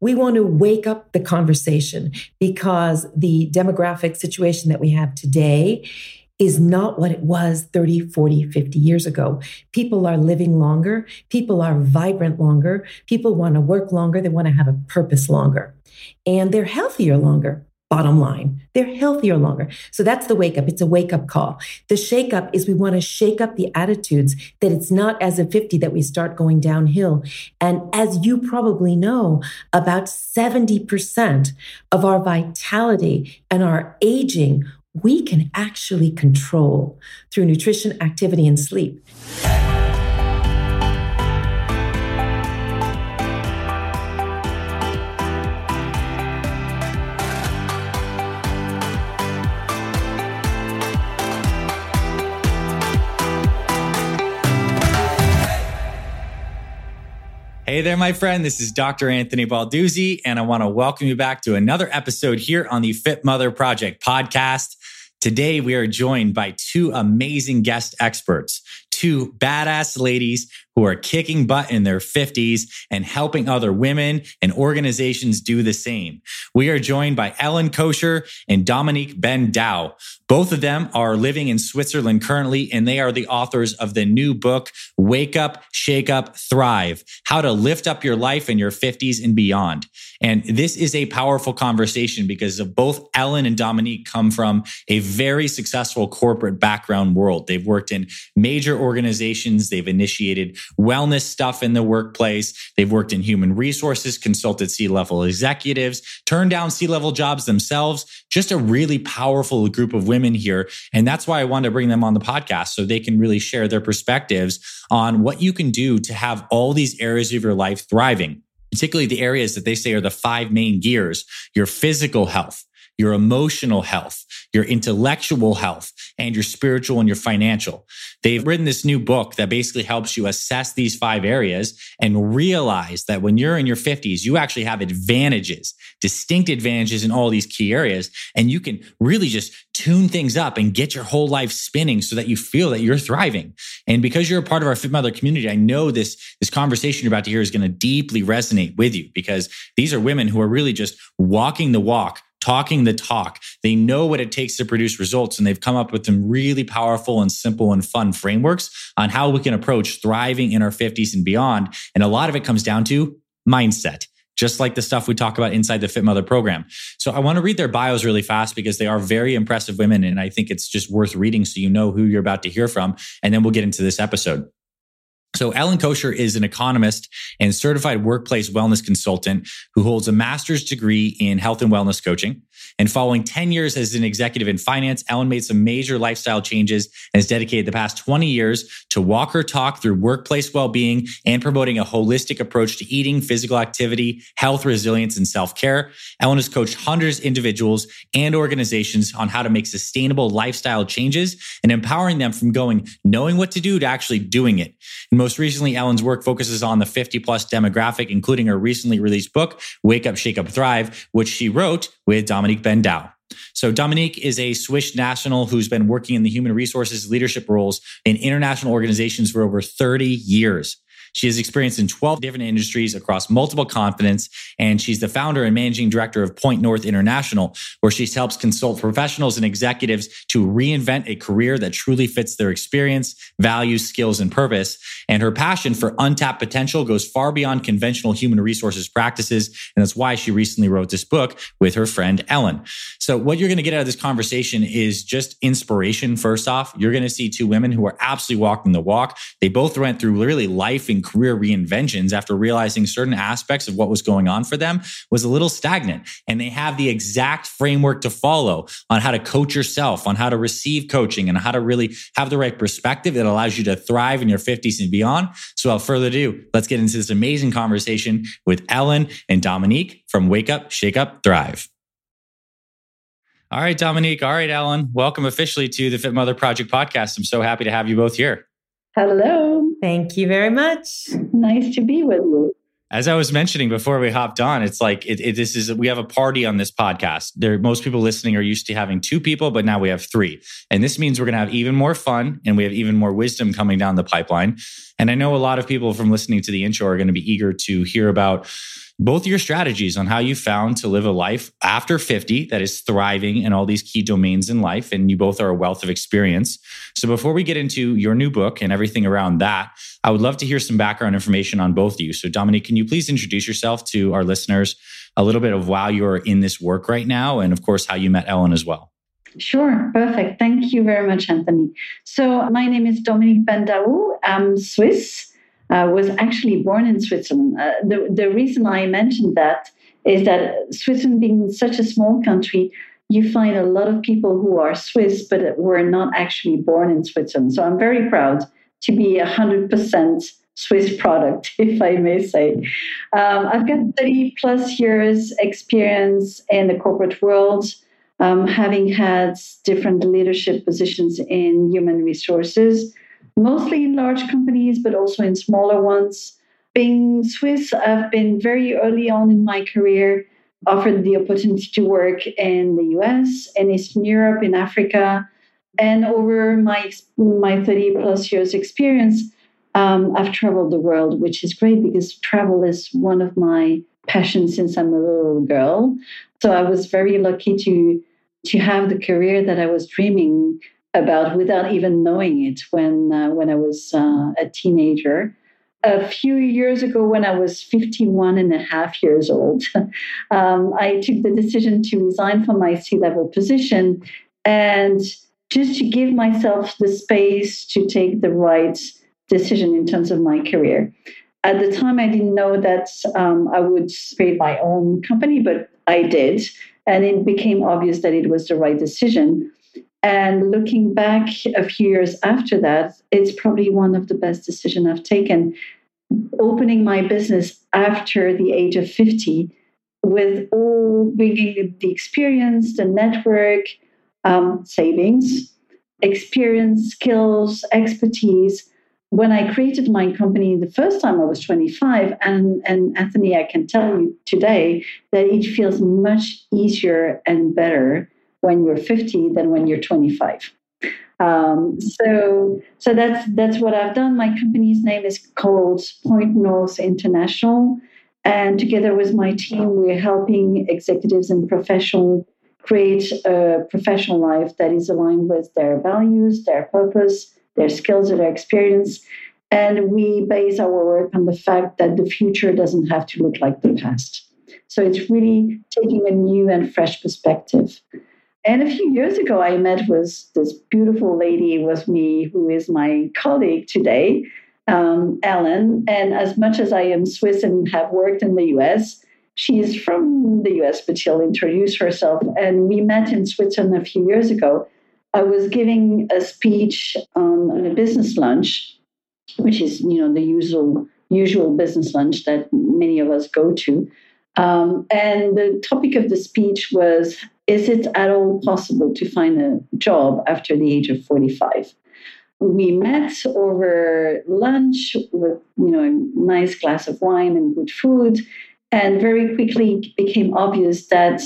We want to wake up the conversation because the demographic situation that we have today is not what it was 30, 40, 50 years ago. People are living longer. People are vibrant longer. People want to work longer. They want to have a purpose longer. And they're healthier longer. Bottom line, they're healthier longer. So that's the wake up. It's a wake up call. The shake up is we want to shake up the attitudes that it's not as a 50 that we start going downhill. And as you probably know, about 70% of our vitality and our aging we can actually control through nutrition, activity, and sleep. Hey there, my friend. This is Dr. Anthony Balduzzi, and I want to welcome you back to another episode here on the Fit Mother Project podcast. Today, we are joined by two amazing guest experts, two badass ladies who are kicking butt in their 50s and helping other women and organizations do the same. We are joined by Ellen Kocher and Dominique Ben Dhaou. Both of them are living in Switzerland currently, and they are the authors of the new book, Wake Up, Shake Up, Thrive How to Lift Up Your Life in Your 50s and Beyond. And this is a powerful conversation because of both Ellen and Dominique come from a very successful corporate background world. They've worked in major organizations, they've initiated wellness stuff in the workplace. They've worked in human resources, consulted C level executives, turned down C level jobs themselves. Just a really powerful group of women here. And that's why I wanted to bring them on the podcast so they can really share their perspectives on what you can do to have all these areas of your life thriving particularly the areas that they say are the five main gears your physical health, your emotional health, your intellectual health, and your spiritual and your financial. They've written this new book that basically helps you assess these five areas and realize that when you're in your 50s, you actually have advantages, distinct advantages in all these key areas. And you can really just tune things up and get your whole life spinning so that you feel that you're thriving. And because you're a part of our Fit Mother community, I know this, this conversation you're about to hear is going to deeply resonate with you because these are women who are really just walking the walk talking the talk. They know what it takes to produce results, and they've come up with some really powerful and simple and fun frameworks on how we can approach thriving in our 50s and beyond. And a lot of it comes down to mindset. Just like the stuff we talk about inside the Fit Mother program. So I want to read their bios really fast because they are very impressive women. And I think it's just worth reading so you know who you're about to hear from. And then we'll get into this episode. So Ellen Kocher is an economist and certified workplace wellness consultant who holds a master's degree in health and wellness coaching. And following 10 years as an executive in finance, Ellen made some major lifestyle changes and has dedicated the past 20 years to walk her talk through workplace well-being and promoting a holistic approach to eating, physical activity, health resilience, and self-care. Ellen has coached hundreds of individuals and organizations on how to make sustainable lifestyle changes and empowering them from going knowing what to do to actually doing it. And most recently, Ellen's work focuses on the 50 plus demographic, including her recently released book, Wake Up, Shake Up, Thrive, which she wrote with Dominique Ben Dhaou. So Dominique is a Swiss national who's been working in the human resources leadership roles in international organizations for over 30 years. She has experience in 12 different industries across multiple continents, and she's the founder and managing director of Point North International, where she helps consult professionals and executives to reinvent a career that truly fits their experience, values, skills, and purpose. And her passion for untapped potential goes far beyond conventional human resources practices. And that's why she recently wrote this book with her friend Ellen. So what you're going to get out of this conversation is just inspiration. First off, you're going to see two women who are absolutely walking the walk. They both went through really life and career reinventions after realizing certain aspects of what was going on for them was a little stagnant. And they have the exact framework to follow on how to coach yourself, on how to receive coaching, and how to really have the right perspective that allows you to thrive in your 50s and beyond. So without further ado, let's get into this amazing conversation with Ellen and Dominique from Wake Up, Shake Up, Thrive. All right, Dominique. All right, Ellen. Welcome officially to the Fit Mother Project podcast. I'm so happy to have you both here. Hello. Thank you very much. Nice to be with you. As I was mentioning before we hopped on, it's like it, it, this is we have a party on this podcast. There, most people listening are used to having two people, but now we have three, and this means we're going to have even more fun and we have even more wisdom coming down the pipeline. And I know a lot of people from listening to the intro are going to be eager to hear about both your strategies on how you found to live a life after 50 that is thriving in all these key domains in life. And you both are a wealth of experience. So before we get into your new book and everything around that, I would love to hear some background information on both of you. So, Dominique, can you please introduce yourself to our listeners a little bit of why you're in this work right now? And of course, how you met Ellen as well. Sure, perfect. Thank you very much, Anthony. So, my name is Dominique Ben Dhaou. I'm Swiss uh, was actually born in Switzerland. Uh, the, the reason I mentioned that is that Switzerland being such a small country, you find a lot of people who are Swiss but were not actually born in Switzerland. So I'm very proud to be a 100% Swiss product, if I may say. Um, I've got 30 plus years experience in the corporate world, um, having had different leadership positions in human resources mostly in large companies, but also in smaller ones. Being Swiss, I've been very early on in my career offered the opportunity to work in the US, in Eastern Europe, in Africa. And over my, my 30 plus years experience, um, I've traveled the world, which is great because travel is one of my passions since I'm a little girl. So I was very lucky to to have the career that I was dreaming about without even knowing it when uh, when I was uh, a teenager. A few years ago, when I was 51 and a half years old, um, I took the decision to resign from my C level position and just to give myself the space to take the right decision in terms of my career. At the time, I didn't know that um, I would create my own company, but I did. And it became obvious that it was the right decision. And looking back a few years after that, it's probably one of the best decisions I've taken. Opening my business after the age of 50 with all bringing the experience, the network, um, savings, experience, skills, expertise. When I created my company the first time, I was 25. And, and Anthony, I can tell you today that it feels much easier and better when you're 50 than when you're 25. Um, so, so that's that's what I've done. My company's name is called Point North International, and together with my team, we're helping executives and professional create a professional life that is aligned with their values, their purpose, their skills, and their experience. And we base our work on the fact that the future doesn't have to look like the past. So it's really taking a new and fresh perspective. And a few years ago, I met with this beautiful lady with me who is my colleague today, um, Ellen. And as much as I am Swiss and have worked in the US, she is from the US, but she'll introduce herself. And we met in Switzerland a few years ago. I was giving a speech on, on a business lunch, which is, you know, the usual usual business lunch that many of us go to. Um, and the topic of the speech was Is it at all possible to find a job after the age of 45? We met over lunch with you know a nice glass of wine and good food, and very quickly became obvious that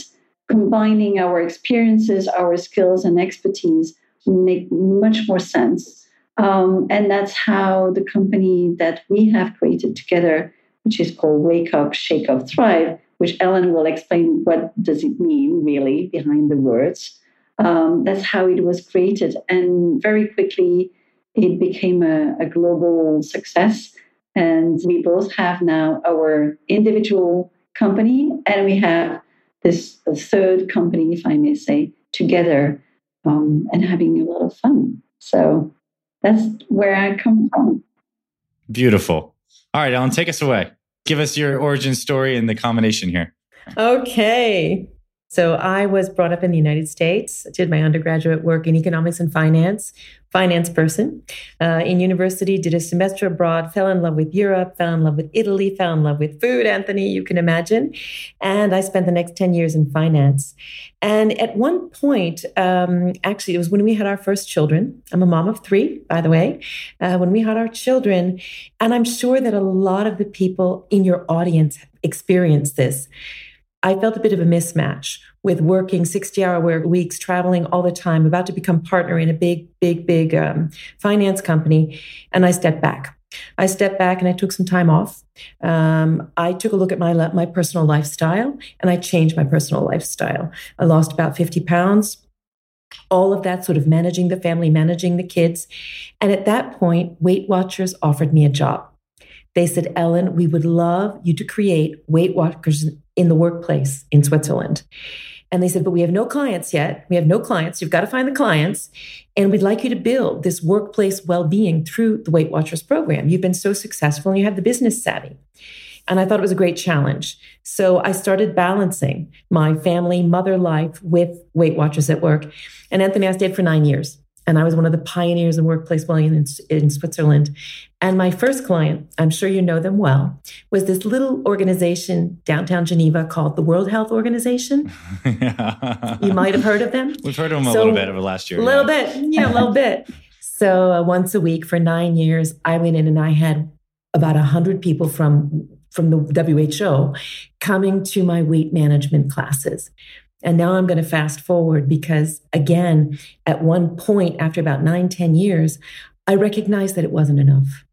combining our experiences, our skills, and expertise make much more sense. Um, and that's how the company that we have created together which is called Wake Up, Shake Up, Thrive, which Ellen will explain what does it mean really behind the words. Um, that's how it was created, and very quickly it became a, a global success. And we both have now our individual company, and we have this third company, if I may say, together um, and having a lot of fun. So that's where I come from. Beautiful. All right, Ellen, take us away. Give us your origin story and the combination here. Okay. So I was brought up in the United States, did my undergraduate work in economics and finance, finance person. Uh, in university, did a semester abroad, fell in love with Europe, fell in love with Italy, fell in love with food, Anthony, you can imagine. And I spent the next 10 years in finance. And at one point, um, actually, it was when we had our first children. I'm a mom of three, by the way. Uh, when we had our children, and I'm sure that a lot of the people in your audience experienced this I felt a bit of a mismatch with working 60 hour weeks, traveling all the time, about to become partner in a big, big, big um, finance company. And I stepped back. I stepped back and I took some time off. Um, I took a look at my my personal lifestyle and I changed my personal lifestyle. I lost about 50 pounds. All of that sort of managing the family, managing the kids. And at that point, Weight Watchers offered me a job. They said, Ellen, we would love you to create Weight Watchers in the workplace in Switzerland. And they said, but we have no clients yet. We have no clients. You've got to find the clients. And we'd like you to build this workplace well being through the Weight Watchers program. You've been so successful and you have the business savvy. And I thought it was a great challenge. So I started balancing my family, mother life with Weight Watchers at work. And Anthony, I stayed for nine years. And I was one of the pioneers in workplace well-being in, in Switzerland. And my first client, I'm sure you know them well, was this little organization downtown Geneva called the World Health Organization. yeah. you might have heard of them. We've heard of them so, a little bit over last year. A little yeah. bit, yeah, a little bit. So uh, once a week for nine years, I went in and I had about 100 people from from the WHO coming to my weight management classes. And now I'm going to fast forward because, again, at one point after about nine, ten years, I recognized that it wasn't enough.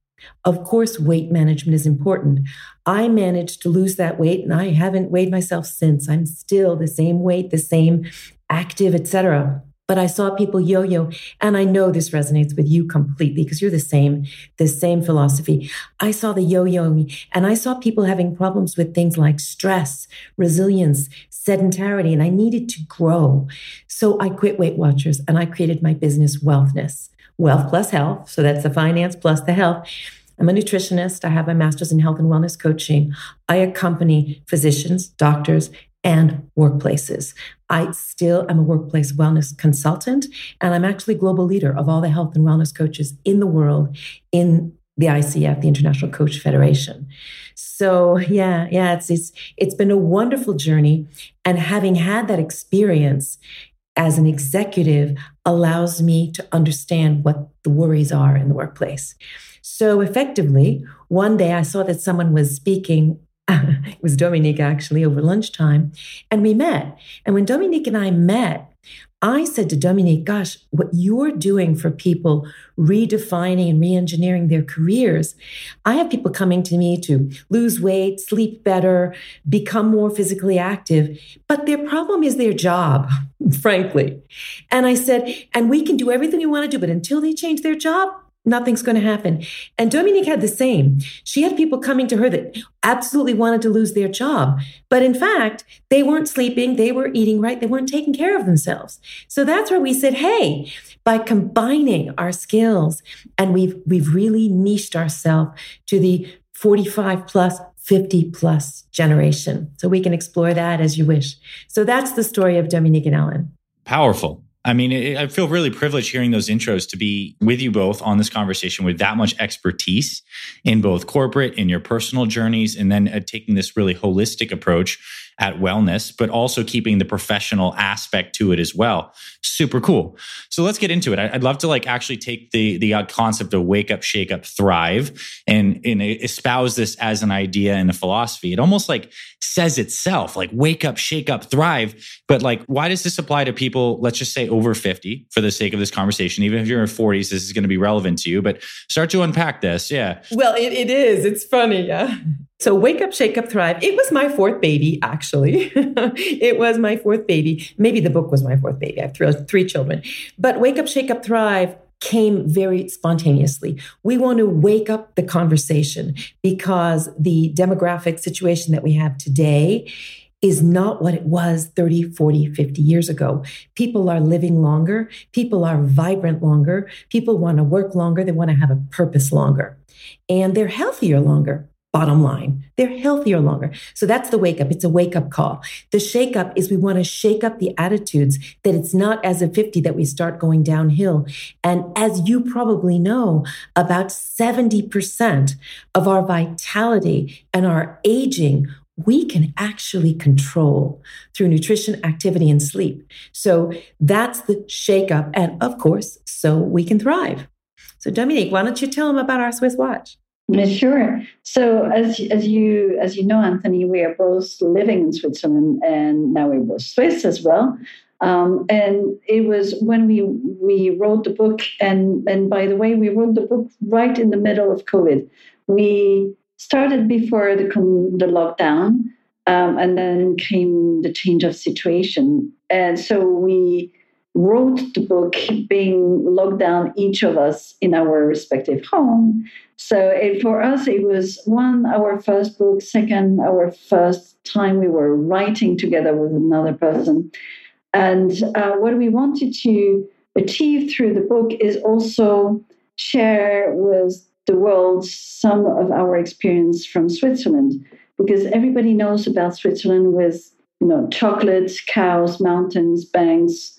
Of course, weight management is important. I managed to lose that weight and I haven't weighed myself since. I'm still the same weight, the same active, etc but I saw people yo-yo and I know this resonates with you completely because you're the same, the same philosophy. I saw the yo-yo and I saw people having problems with things like stress, resilience, sedentarity, and I needed to grow. So I quit Weight Watchers and I created my business Wellthness, wealth plus health. So that's the finance plus the health. I'm a nutritionist. I have my master's in health and wellness coaching. I accompany physicians, doctors, and workplaces. I still am a workplace wellness consultant, and I'm actually global leader of all the health and wellness coaches in the world in the ICF, the International Coach Federation. So yeah, yeah, it's it's it's been a wonderful journey, and having had that experience as an executive allows me to understand what the worries are in the workplace. So effectively, one day I saw that someone was speaking it was Dominique actually over lunchtime, and we met. And when Dominique and I met, I said to Dominique, gosh, what you're doing for people redefining and re-engineering their careers. I have people coming to me to lose weight, sleep better, become more physically active, but their problem is their job, frankly. And I said, and we can do everything we want to do, but until they change their job, nothing's going to happen. And Dominique had the same. She had people coming to her that absolutely wanted to lose their job. But in fact, they weren't sleeping, they were eating right, they weren't taking care of themselves. So that's where we said, hey, by combining our skills, and we've we've really niched ourselves to the 45 plus 50 plus generation. So we can explore that as you wish. So that's the story of Dominique and Ellen. Powerful. I mean, it, I feel really privileged hearing those intros to be with you both on this conversation with that much expertise in both corporate, in your personal journeys, and then uh, taking this really holistic approach at wellness, but also keeping the professional aspect to it as well. Super cool. So let's get into it. I'd love to like actually take the the concept of wake up, shake up, thrive, and and espouse this as an idea and a philosophy. It almost like says itself, like wake up, shake up, thrive. But like, why does this apply to people? Let's just say over fifty, for the sake of this conversation. Even if you're in forties, this is going to be relevant to you. But start to unpack this. Yeah. Well, it, it is. It's funny. Yeah. So Wake Up, Shake Up, Thrive. It was my fourth baby, actually. it was my fourth baby. Maybe the book was my fourth baby. I have three, three children. But Wake Up, Shake Up, Thrive came very spontaneously. We want to wake up the conversation because the demographic situation that we have today is not what it was 30, 40, 50 years ago. People are living longer. People are vibrant longer. People want to work longer. They want to have a purpose longer. And they're healthier longer. Bottom line, they're healthier longer. So that's the wake up. It's a wake up call. The shake up is we want to shake up the attitudes that it's not as a 50 that we start going downhill. And as you probably know, about 70% of our vitality and our aging we can actually control through nutrition, activity, and sleep. So that's the shake up. And of course, so we can thrive. So, Dominique, why don't you tell them about our Swiss watch? Sure. So as as you as you know, Anthony, we are both living in Switzerland, and now we're both Swiss as well. Um, and it was when we we wrote the book, and and by the way, we wrote the book right in the middle of COVID. We started before the the lockdown, um, and then came the change of situation, and so we wrote the book being locked down each of us in our respective home. So it, for us it was one our first book. Second our first time we were writing together with another person. And uh, what we wanted to achieve through the book is also share with the world some of our experience from switzerland because everybody knows about switzerland with you know chocolate cows mountains banks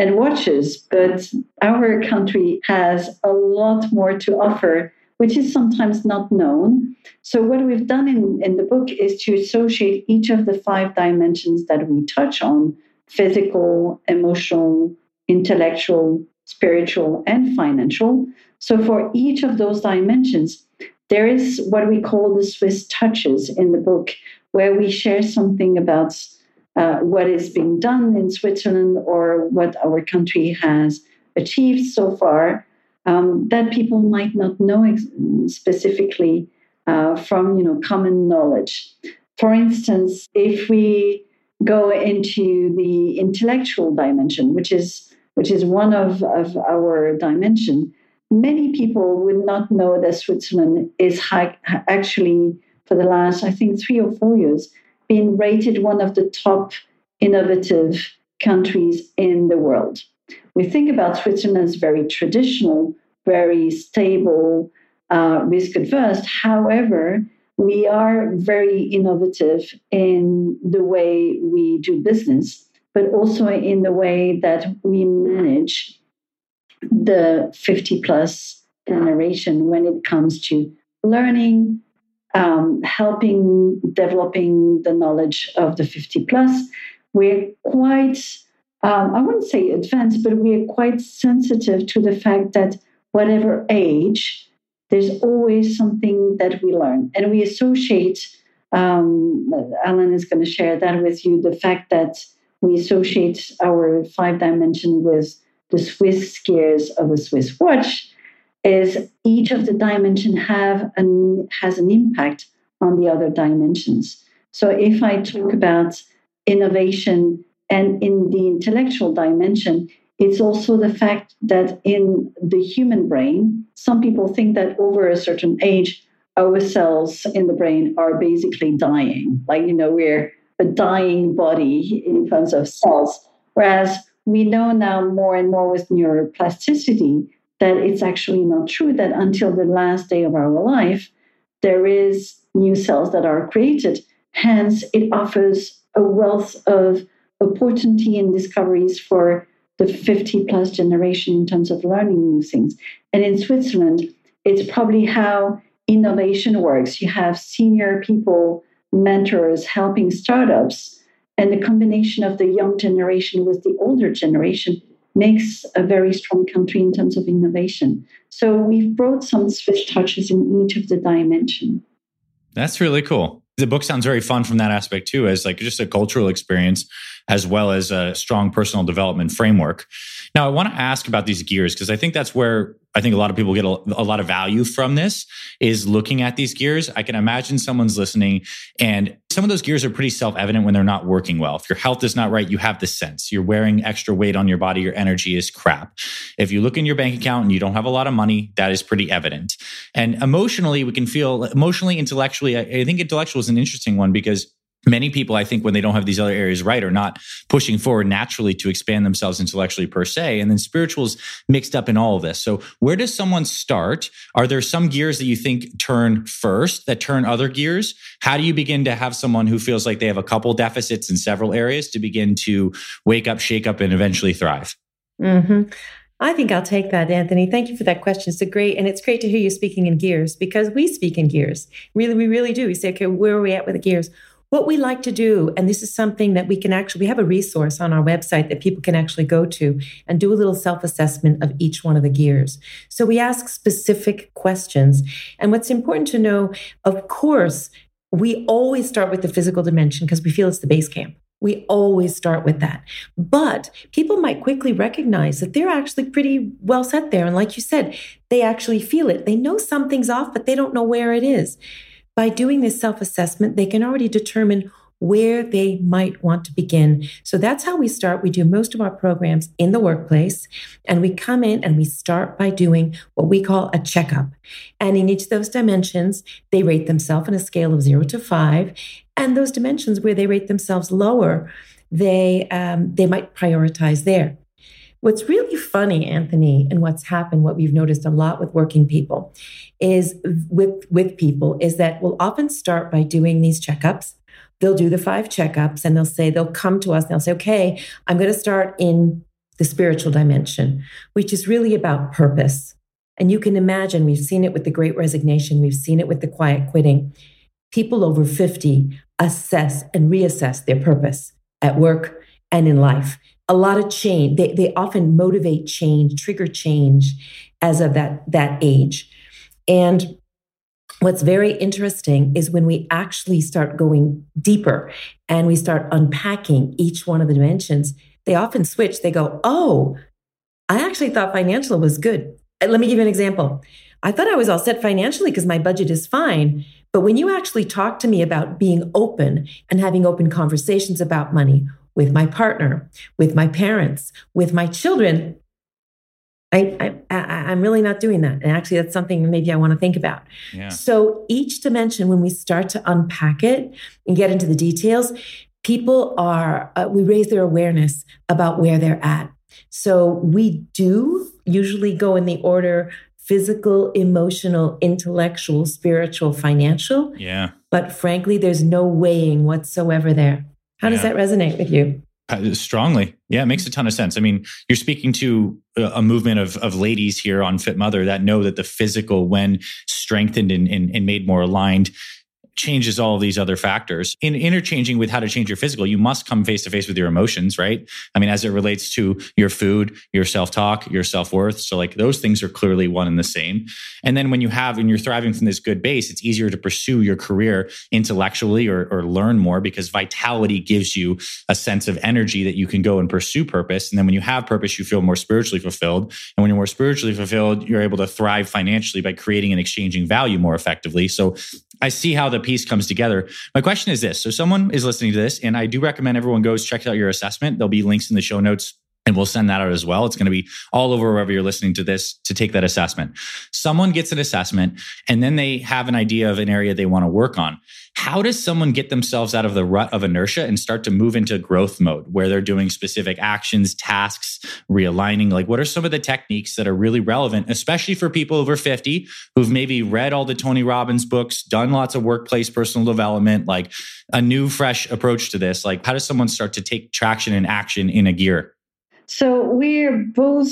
and watches, but our country has a lot more to offer, which is sometimes not known. So, what we've done in, in the book is to associate each of the five dimensions that we touch on physical, emotional, intellectual, spiritual, and financial. So, for each of those dimensions, there is what we call the Swiss touches in the book, where we share something about uh, what is being done in Switzerland or what our country has achieved so far um, that people might not know ex- specifically uh, from you know common knowledge. For instance, if we go into the intellectual dimension, which is which is one of, of our dimension, many people would not know that Switzerland is high, actually for the last I think three or four years been rated one of the top innovative countries in the world. We think about Switzerland as very traditional, very stable, uh, risk adverse. However, we are very innovative in the way we do business, but also in the way that we manage the 50 plus generation when it comes to learning, um, helping developing the knowledge of the 50 plus. We're quite, um, I wouldn't say advanced, but we're quite sensitive to the fact that whatever age, there's always something that we learn. And we associate, um, Alan is going to share that with you, the fact that we associate our five dimension with the Swiss gears of a Swiss watch is each of the dimension have an has an impact on the other dimensions. So if I talk about innovation and in the intellectual dimension, it's also the fact that in the human brain, some people think that over a certain age, our cells in the brain are basically dying. Like, you know, we're a dying body in terms of cells. Whereas we know now more and more with neuroplasticity that it's actually not true that until the last day of our life, there is new cells that are created. Hence, it offers a wealth of opportunity and discoveries for the 50 plus generation in terms of learning new things. And in Switzerland, it's probably how innovation works. You have senior people, mentors helping startups, and the combination of the young generation with the older generation makes a very strong country in terms of innovation. So we've brought some Swiss touches in each of the dimension. That's really cool. The book sounds very fun from that aspect too, as like just a cultural experience as well as a strong personal development framework. Now, I want to ask about these gears because I think that's where I think a lot of people get a, a, lot of value from this is looking at these gears. I can imagine someone's listening and some of those gears are pretty self-evident when they're not working well. If your health is not right, you have the sense. You're wearing extra weight on your body, your energy is crap. If you look in your bank account and you don't have a lot of money, that is pretty evident. And emotionally, we can feel emotionally, intellectually, I think intellectual is an interesting one because many people i think when they don't have these other areas right are not pushing forward naturally to expand themselves intellectually per se and then spirituals mixed up in all of this so where does someone start are there some gears that you think turn first that turn other gears how do you begin to have someone who feels like they have a couple deficits in several areas to begin to wake up shake up and eventually thrive mm-hmm. I think I'll take that, Anthony. Thank you for that question. It's a great, and it's great to hear you speaking in gears because we speak in gears. Really, we really do. We say, okay, where are we at with the gears? What we like to do, and this is something that we can actually, we have a resource on our website that people can actually go to and do a little self assessment of each one of the gears. So we ask specific questions. And what's important to know, of course, we always start with the physical dimension because we feel it's the base camp. We always start with that. But people might quickly recognize that they're actually pretty well set there. And like you said, they actually feel it. They know something's off, but they don't know where it is. By doing this self assessment, they can already determine where they might want to begin. So that's how we start. We do most of our programs in the workplace, and we come in and we start by doing what we call a checkup. And in each of those dimensions, they rate themselves on a scale of zero to five. And those dimensions where they rate themselves lower, they um, they might prioritize there. What's really funny, Anthony, and what's happened, what we've noticed a lot with working people is with with people is that we'll often start by doing these checkups they'll do the five checkups and they'll say, they'll come to us and they'll say, okay, I'm going to start in the spiritual dimension, which is really about purpose. And you can imagine, we've seen it with the great resignation, we've seen it with the quiet quitting. People over 50 assess and reassess their purpose at work and in life. A lot of change, they, they often motivate change, trigger change as of that, that age. And what's very interesting is when we actually start going deeper and we start unpacking each one of the dimensions, they often switch. They go, Oh, I actually thought financial was good. Uh, let me give you an example. I thought I was all set financially because my budget is fine. But when you actually talk to me about being open and having open conversations about money with my partner, with my parents, with my children, I, I, am really not doing that. And actually, that's something maybe I want to think about. Yeah. So each dimension, when we start to unpack it and get into the details, people are, uh, we raise their awareness about where they're at. So we do usually go in the order physical, emotional, intellectual, spiritual, financial. Yeah. But frankly, there's no weighing whatsoever there. How yeah. does that resonate with you? Uh, strongly. Yeah, it makes a ton of sense. I mean, you're speaking to a movement of, of ladies here on Fit Mother that know that the physical, when strengthened and, and, and made more aligned, changes all these other factors. In interchanging with how to change your physical, you must come face to face with your emotions, right? I mean, as it relates to your food, your self talk, your self worth. So, like, those things are clearly one and the same. And then when you have and you're thriving from this good base, it's easier to pursue your career intellectually or, or learn more because vitality gives you a sense of energy that you can go and pursue purpose. And then when you have purpose, you feel more spiritually fulfilled. And when you're more spiritually fulfilled, you're able to thrive financially by creating and exchanging value more effectively. So, I see how the piece comes together. My question is this. So someone is listening to this, and I do recommend everyone goes check out your assessment. There'll be links in the show notes and we'll send that out as well. It's going to be all over wherever you're listening to this to take that assessment. Someone gets an assessment and then they have an idea of an area they want to work on. How does someone get themselves out of the rut of inertia and start to move into growth mode where they're doing specific actions, tasks, realigning? Like, what are some of the techniques that are really relevant, especially for people over 50 who've maybe read all the Tony Robbins books, done lots of workplace personal development, like a new, fresh approach to this? Like, how does someone start to take traction and action in a gear? So we're both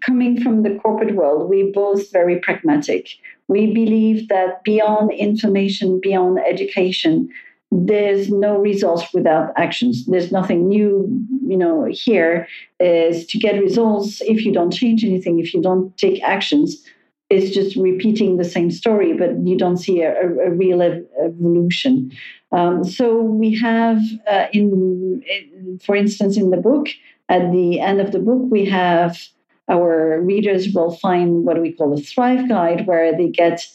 coming from the corporate world. We're both very pragmatic. We believe that beyond information, beyond education, there's no results without actions. There's nothing new, you know, here is to get results if you don't change anything, if you don't take actions, it's just repeating the same story, but you don't see a, a, a real evolution. Um, so we have, uh, in, in, for instance, in the book, at the end of the book, we have our readers will find what we call a Thrive Guide, where they get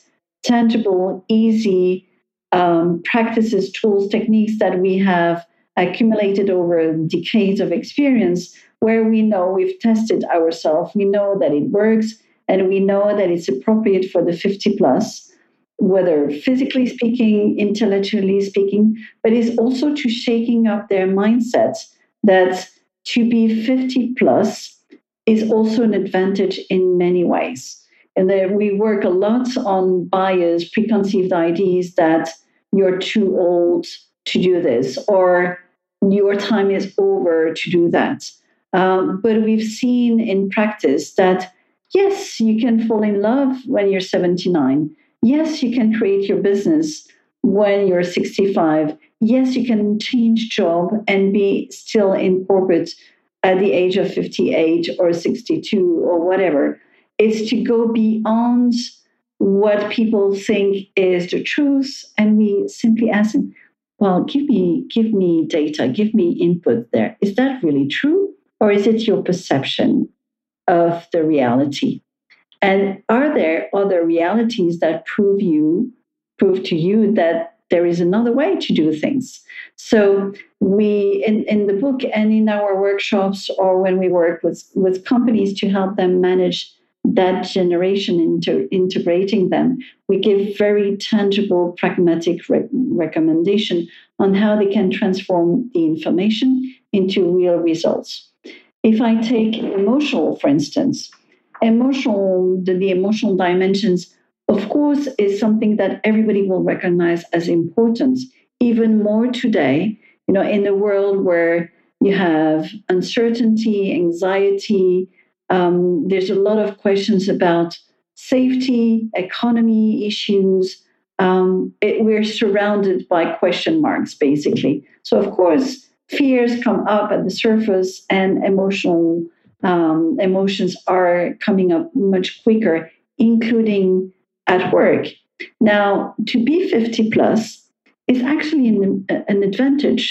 tangible, easy um, practices, tools, techniques that we have accumulated over decades of experience, where we know we've tested ourselves, we know that it works, and we know that it's appropriate for the 50 plus whether physically speaking, intellectually speaking, but it's also to shaking up their mindsets that to be 50 plus is also an advantage in many ways. And there we work a lot on bias, preconceived ideas that you're too old to do this or your time is over to do that. Um, but we've seen in practice that yes, you can fall in love when you're 79. Yes, you can create your business when you're 65 yes, you can change job and be still in corporate at the age of 58 or 62 or whatever. is to go beyond what people think is the truth. And we simply ask them, well, give me, give me data, give me input there. Is that really true? Or is it your perception of the reality? And are there other realities that prove you, prove to you that there is another way to do things? So we in, in the book and in our workshops or when we work with, with companies to help them manage that generation into integrating them, we give very tangible, pragmatic re- recommendation on how they can transform the information into real results. If I take emotional, for instance, emotional, the, the emotional dimensions, of course, is something that everybody will recognize as important, even more today, you know, in a world where you have uncertainty, anxiety, um, there's a lot of questions about safety, economy issues. Um, it, we're surrounded by question marks, basically. So, of course, fears come up at the surface, and emotional um, emotions are coming up much quicker, including at work. Now, to be 50 plus is actually an, an advantage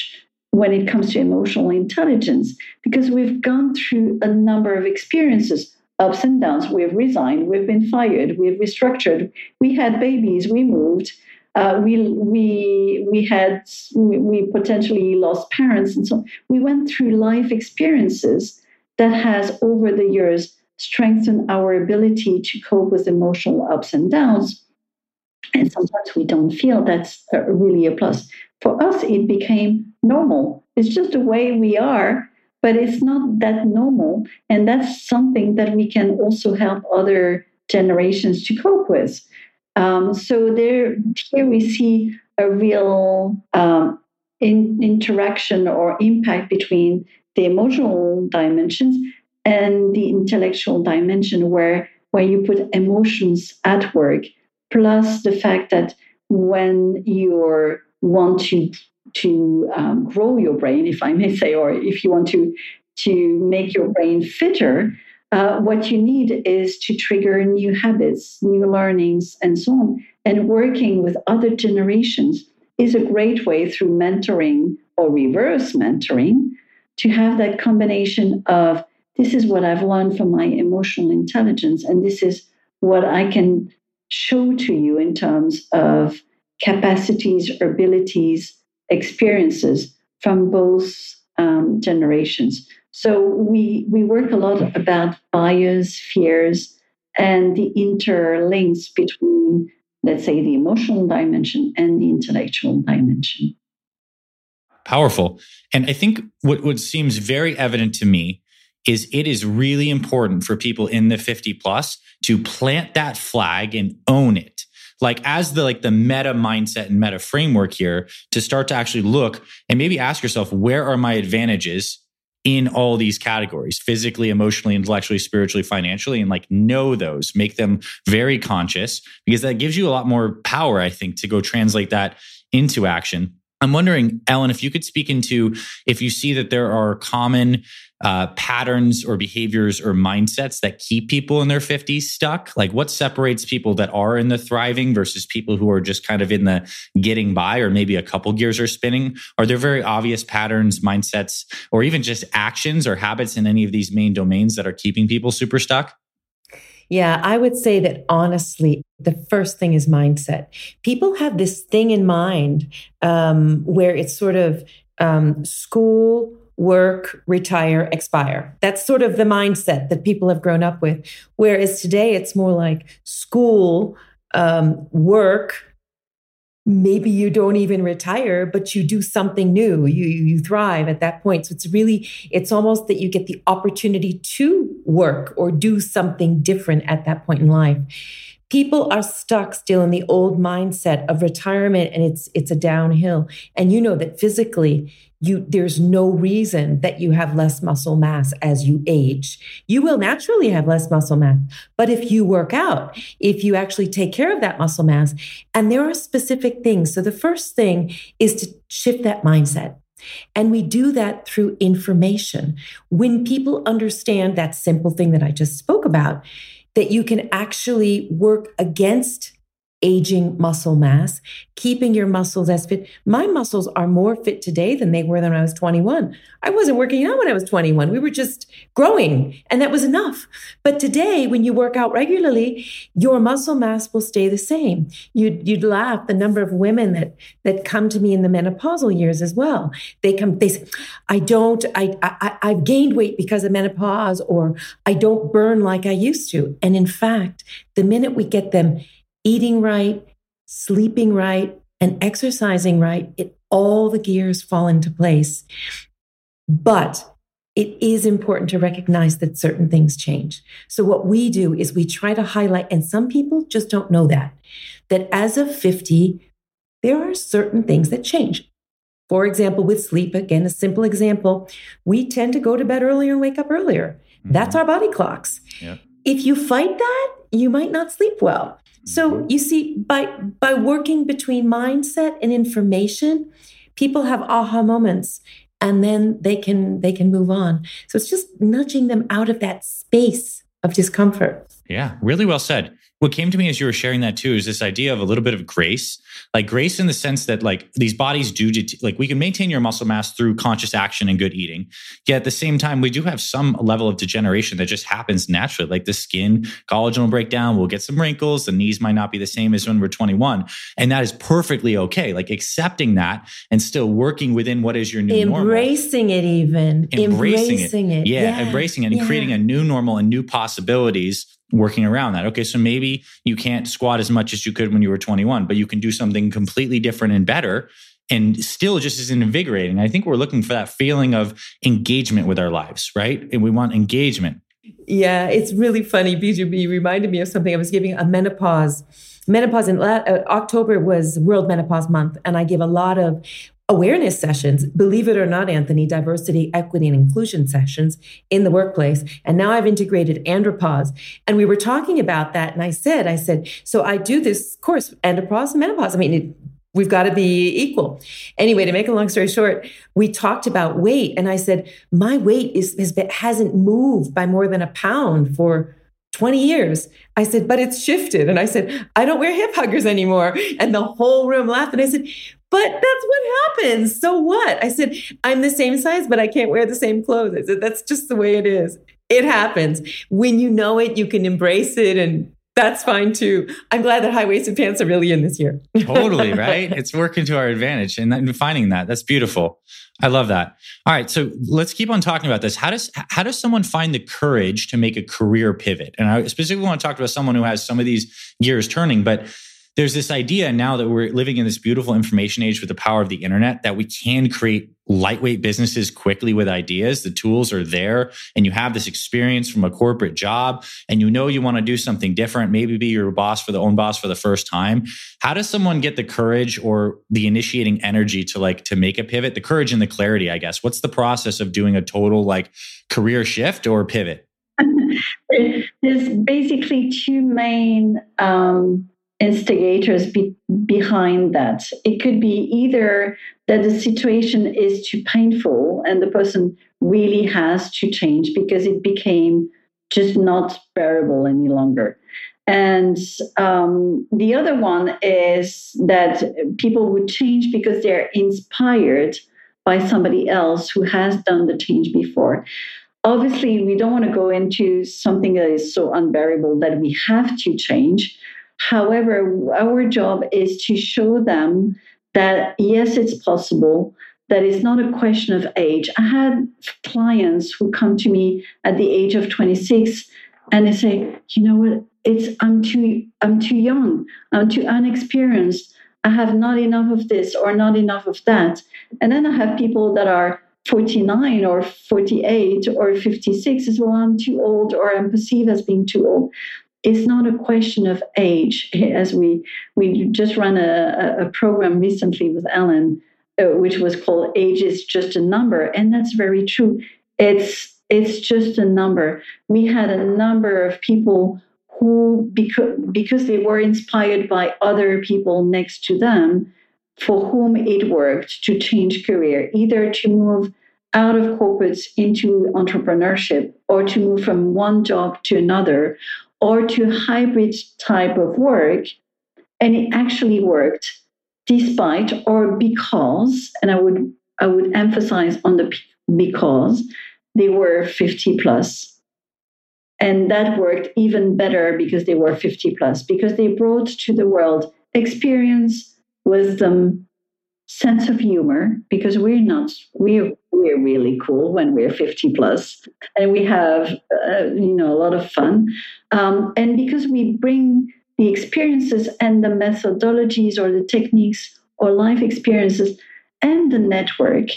when it comes to emotional intelligence because we've gone through a number of experiences ups and downs we've resigned we've been fired we've restructured we had babies we moved uh, we we we had we, potentially lost parents and so on. we went through life experiences that has over the years strengthened our ability to cope with emotional ups and downs and sometimes we don't feel that's really a plus for us, it became normal. It's just the way we are, but it's not that normal. And that's something that we can also help other generations to cope with. Um, so there, here we see a real um, in, interaction or impact between the emotional dimensions and the intellectual dimension, where where you put emotions at work, plus the fact that when you're want to to um, grow your brain, if I may say, or if you want to to make your brain fitter, uh, what you need is to trigger new habits, new learnings, and so on. And working with other generations is a great way through mentoring or reverse mentoring to have that combination of this is what I've learned from my emotional intelligence, and this is what I can show to you in terms of capacities, abilities, experiences from both um, generations. So we we work a lot about bias, fears, and the interlinks between, let's say, the emotional dimension and the intellectual dimension. Powerful. And I think what, what seems very evident to me is it is really important for people in the 50 plus to plant that flag and own it. Like as the like the meta mindset and meta framework here to start to actually look and maybe ask yourself where are my advantages in all these categories physically emotionally intellectually spiritually financially? And like know those make them very conscious because that gives you a lot more power i think to go translate that into action i'm wondering ellen if you could speak into if you see that there are common uh, patterns or behaviors or mindsets that keep people in their 50s stuck? Like what separates people that are in the thriving versus people who are just kind of in the getting by or maybe a couple gears are spinning? Are there very obvious patterns, mindsets, or even just actions or habits in any of these main domains that are keeping people super stuck? Yeah, I would say that honestly, the first thing is mindset. People have this thing in mind um, where it's sort of um, school, work, retire, expire. That's sort of the mindset that people have grown up with. Whereas today it's more like school, um, work, maybe you don't even retire but you do something new. You you thrive at that point. So it's really it's almost that you get the opportunity to work or do something different at that point in life people are stuck still in the old mindset of retirement and it's it's a downhill. And you know that physically you there's no reason that you have less muscle mass as you age. You will naturally have less muscle mass. But if you work out if you actually take care of that muscle mass and there are specific things. So the first thing is to shift that mindset. And we do that through information. When people understand that simple thing that i just spoke about that you can actually work against aging muscle mass, keeping your muscles as fit. My muscles are more fit today than they were when I was 21. I wasn't working out when I was 21. We were just growing, and that was enough. But today, when you work out regularly, your muscle mass will stay the same. You'd, you'd laugh the number of women that that come to me in the menopausal years as well. They come, they say, "I don't, I, I I've gained weight because of menopause, or I don't burn like I used to." And in fact, the minute we get them eating right, sleeping right, and exercising right, it all the gears fall into place. But it is important to recognize that certain things change. So, what we do is we try to highlight, and some people just don't know that, that as of 50, there are certain things that change. For example, with sleep, again, a simple example, we tend to go to bed earlier and wake up earlier. Mm-hmm. That's our body clocks. Yep. If you fight that, you might not sleep well. So mm-hmm. you see, by by working between mindset and information, people have aha moments and then they can they can move on. So it's just nudging them out of that space of discomfort. Yeah, really well said what came to me as you were sharing that too is this idea of a little bit of grace like grace in the sense that like these bodies do like we can maintain your muscle mass through conscious action and good eating yet at the same time we do have some level of degeneration that just happens naturally like the skin collagen will break down we'll get some wrinkles the knees might not be the same as when we're 21 and that is perfectly okay like accepting that and still working within what is your new embracing normal. it even embracing, embracing it. it, Yeah, yeah, embracing it and yeah. creating a new normal and new possibilities working around that. Okay, so maybe you can't squat as much as you could when you were 21, but you can do something completely different and better and still just as invigorating. I think we're looking for that feeling of engagement with our lives, right? And we want engagement. Yeah, it's really funny. BGB reminded me of something. I was giving a menopause. Menopause in uh, October was World Menopause Month, and I give a lot of awareness sessions, believe it or not, Anthony, diversity, equity, and inclusion sessions in the workplace. And now I've integrated andropause. And we were talking about that. And I said, I said, so I do this course, andropause and menopause. I mean, it, we've got to be equal. Anyway, to make a long story short, we talked about weight. And I said, my weight is, hasn't moved by more than a pound for 20 years. I said, but it's shifted. And I said, I don't wear hip huggers anymore. And the whole room laughed. And I said, but that's what happens. So what? I said, I'm the same size, but I can't wear the same clothes. I said, that's just the way it is. It happens. When you know it, you can embrace it and that's fine too. I'm glad that high waisted pants are really in this year. totally, right? It's working to our advantage and finding that. That's beautiful. I love that. All right, so let's keep on talking about this. How does how does someone find the courage to make a career pivot? And I specifically want to talk about someone who has some of these gears turning, but there's this idea now that we're living in this beautiful information age with the power of the internet that we can create lightweight businesses quickly with ideas. The tools are there and you have this experience from a corporate job and you know you want to do something different, maybe be your boss for the own boss for the first time. How does someone get the courage or the initiating energy to like to make a pivot? The courage and the clarity, I guess. What's the process of doing a total like career shift or pivot? There's basically two main um, instigators be, behind that. It could be either that the situation is too painful and the person really has to change because it became just not bearable any longer. And um, the other one is that people would change because they're inspired by somebody else who has done the change before. Obviously, we don't want to go into something that is so unbearable that we have to change However, our job is to show them that yes, it's possible, that it's not a question of age. I had clients who come to me at the age of 26 and they say, you know what, it's I'm too I'm too young, I'm too unexperienced. I have not enough of this or not enough of that. And then I have people that are 49 or 48 or 56 as well, I'm too old or I'm perceived as being too old it's not a question of age. As we we just ran a, a program recently with Ellen, uh, which was called "Age is Just a Number," and that's very true. It's it's just a number. We had a number of people who, because because they were inspired by other people next to them, for whom it worked to change career, either to move out of corporates into entrepreneurship or to move from one job to another or to hybrid type of work and it actually worked despite or because, and I would I would emphasize on the because they were 50 plus. And that worked even better because they were 50 plus, because they brought to the world experience, wisdom, sense of humor, because we're not, we're, we're really cool when we're 50 plus, and we have, uh, you know, a lot of fun. Um, and because we bring the experiences and the methodologies or the techniques or life experiences and the network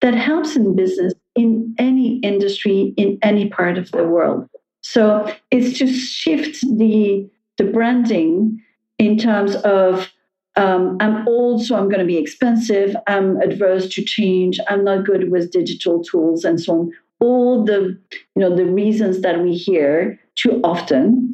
that helps in business in any industry in any part of the world. So it's to shift the the branding in terms of um, I'm old, so I'm going to be expensive. I'm adverse to change. I'm not good with digital tools and so on. All the you know the reasons that we hear too often.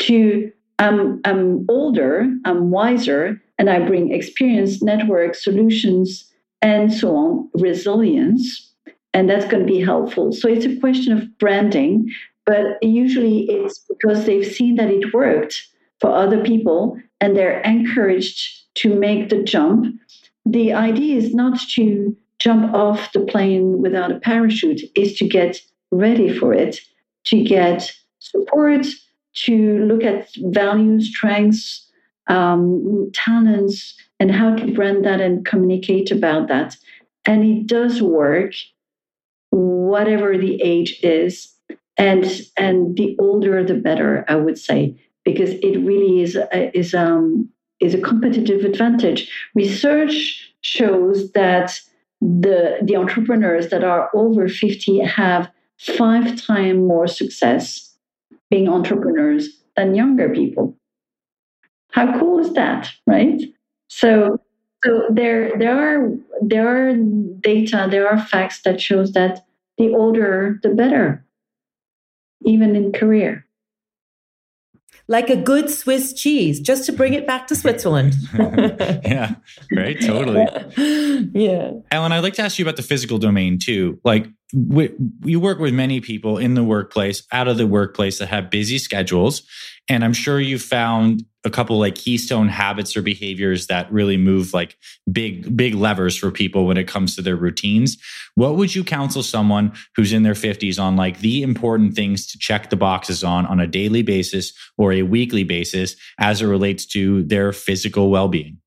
To I'm I'm older, I'm wiser, and I bring experience, network, solutions, and so on, resilience, and that's going to be helpful. So it's a question of branding, but usually it's because they've seen that it worked for other people and they're encouraged to make the jump. The idea is not to jump off the plane without a parachute, is to get ready for it, to get support, to look at values, strengths, um, talents, and how to brand that and communicate about that. And it does work, whatever the age is, and and the older the better, I would say, because it really is a, is um is a competitive advantage. Research shows that the the entrepreneurs that are over 50 have five times more success being entrepreneurs than younger people. How cool is that, right? So so there there are there are data, there are facts that shows that the older the better, even in career. Like a good Swiss cheese, just to bring it back to Switzerland. yeah, right, totally. yeah. Ellen, I'd like to ask you about the physical domain too. Like, we, work with many people in the workplace, out of the workplace that have busy schedules. And I'm sure you found a couple like keystone habits or behaviors that really move like big big levers for people when it comes to their routines what would you counsel someone who's in their 50s on like the important things to check the boxes on on a daily basis or a weekly basis as it relates to their physical well-being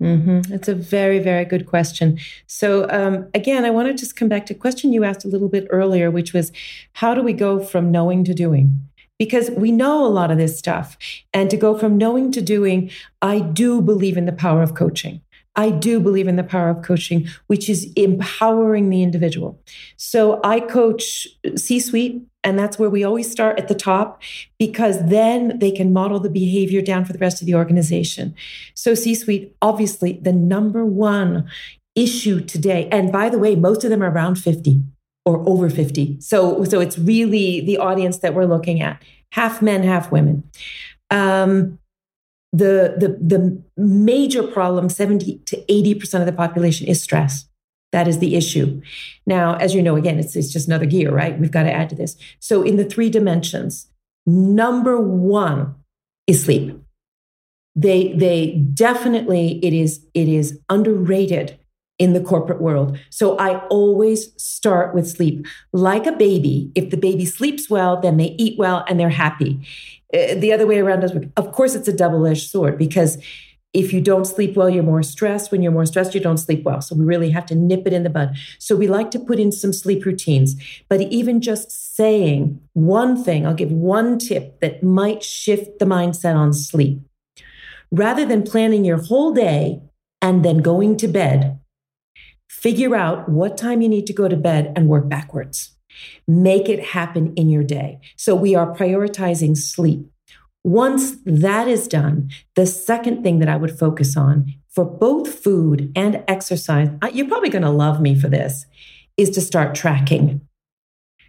Mm-hmm. It's a very, very good question. So, um, again, I want to just come back to a question you asked a little bit earlier, which was how do we go from knowing to doing? because we know a lot of this stuff. And to go from knowing to doing, I do believe in the power of coaching. I do believe in the power of coaching, which is empowering the individual. So I coach C suite, and that's where we always start at the top because then they can model the behavior down for the rest of the organization. So C suite, obviously, the number one issue today, and by the way, most of them are around 50 or over 50. So, so it's really the audience that we're looking at half men, half women. Um, the, the, the major problem, 70 to 80% of the population is stress. That is the issue. Now, as you know, again, it's, it's just another gear, right? We've got to add to this. So, in the three dimensions, number one is sleep. They, they definitely, it is, it is underrated in the corporate world. So I always start with sleep. Like a baby, if the baby sleeps well, then they eat well and they're happy. Uh, the other way around does work. Of course, it's a double edged sword because if you don't sleep well, you're more stressed. When you're more stressed, you don't sleep well. So we really have to nip it in the bud. So we like to put in some sleep routines. But even just saying one thing, I'll give one tip that might shift the mindset on sleep. Rather than planning your whole day and then going to bed, Figure out what time you need to go to bed and work backwards. Make it happen in your day. So we are prioritizing sleep. Once that is done, the second thing that I would focus on for both food and exercise, you're probably going to love me for this, is to start tracking.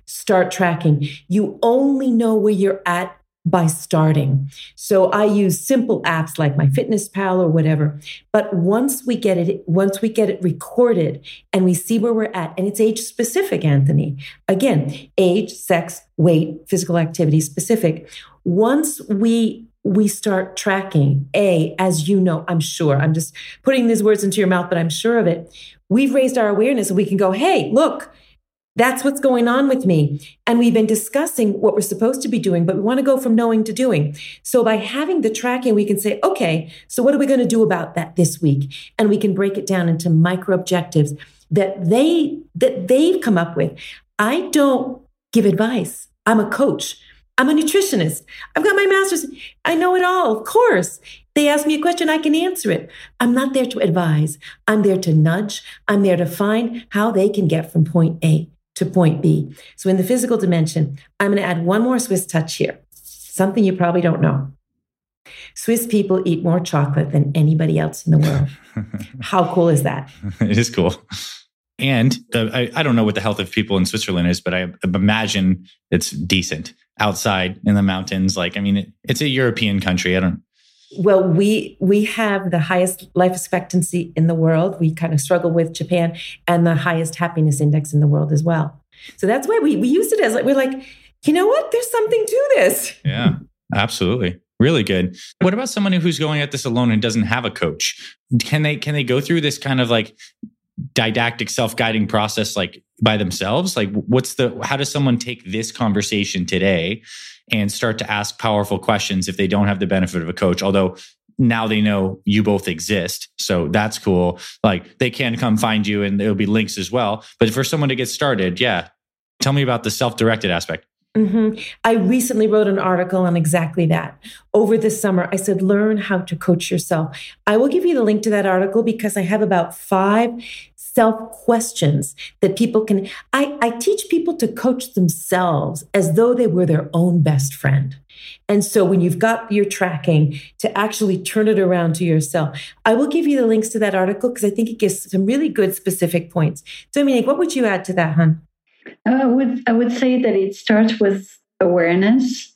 Start tracking. You only know where you're at by starting. So I use simple apps like MyFitnessPal or whatever. But once we get it, once we get it recorded and we see where we're at, and it's age specific, Anthony. Again, age, sex, weight, physical activity specific. Once we we start tracking. A, as you know, I'm sure, I'm just putting these words into your mouth, but I'm sure of it. We've raised our awareness and we can go, hey, look, that's what's going on with me. And we've been discussing what we're supposed to be doing, but we want to go from knowing to doing. So by having the tracking, we can say, okay, so what are we going to do about that this week? And we can break it down into micro objectives that they that they've come up with. I don't give advice. I'm a coach. I'm a nutritionist. I've got my master's. I know it all, of course. They ask me a question, I can answer it. I'm not there to advise. I'm there to nudge. I'm there to find how they can get from point A to point B. So in the physical dimension, I'm going to add one more Swiss touch here. Something you probably don't know. Swiss people eat more chocolate than anybody else in the world. How cool is that? it is cool. And uh, I, I, don't know what the health of people in Switzerland is, but I imagine it's decent outside in the mountains. Like, I mean, it, it's a European country. I don't. Well, we we have the highest life expectancy in the world. We kind of struggle with Japan and the highest happiness index in the world as well. So that's why we we used it as like we're like, you know what? There's something to this. Yeah, absolutely. Really good. What about someone who's going at this alone and doesn't have a coach? Can they can they go through this kind of like didactic self-guiding process like by themselves like what's the how does someone take this conversation today and start to ask powerful questions if they don't have the benefit of a coach although now they know you both exist so that's cool like they can come find you and there'll be links as well but for someone to get started yeah tell me about the self-directed aspect Mm-hmm. I recently wrote an article on exactly that. Over the summer, I said, learn how to coach yourself. I will give you the link to that article because I have about five self questions that people can. I, I teach people to coach themselves as though they were their own best friend. And so when you've got your tracking to actually turn it around to yourself, I will give you the links to that article because I think it gives some really good specific points. So, Dominique, what would you add to that, hun? Uh, I would I would say that it starts with awareness,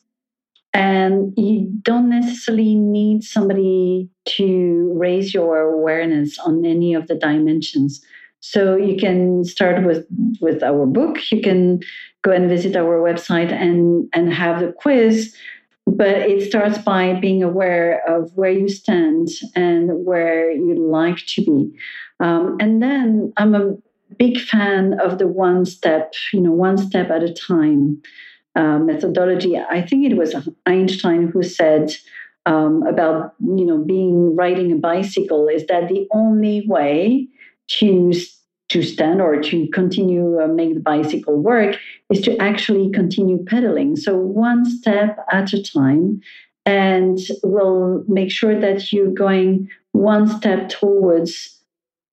and you don't necessarily need somebody to raise your awareness on any of the dimensions. So you can start with with our book. You can go and visit our website and and have the quiz. But it starts by being aware of where you stand and where you'd like to be. Um, and then I'm a big fan of the one step, you know, one step at a time uh, methodology. I think it was Einstein who said um, about, you know, being riding a bicycle is that the only way to to stand or to continue uh, make the bicycle work is to actually continue pedaling. So one step at a time, and we'll make sure that you're going one step towards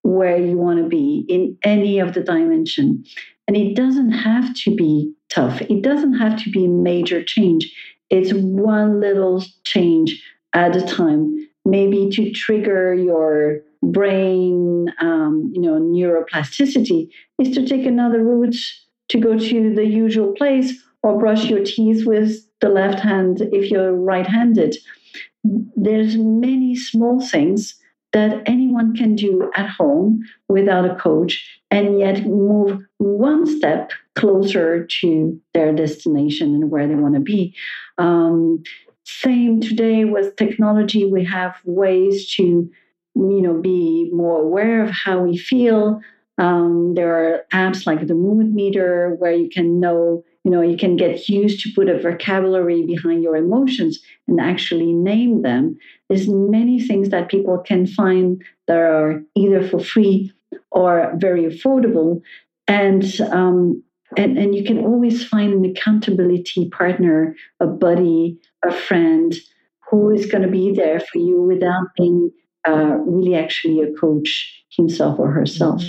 where you want to be in any of the dimension. And it doesn't have to be tough. It doesn't have to be major change. It's one little change at a time, maybe to trigger your brain, um, you know, neuroplasticity, is to take another route to go to the usual place or brush your teeth with the left hand if you're right-handed. There's many small things that anyone can do at home without a coach and yet move one step closer to their destination and where they want to be. Um, same today with technology, we have ways to, you know, be more aware of how we feel. Um, there are apps like the mood meter where you can know you know you can get used to put a vocabulary behind your emotions and actually name them there's many things that people can find that are either for free or very affordable and um, and, and you can always find an accountability partner a buddy a friend who is going to be there for you without being uh, really actually a coach himself or herself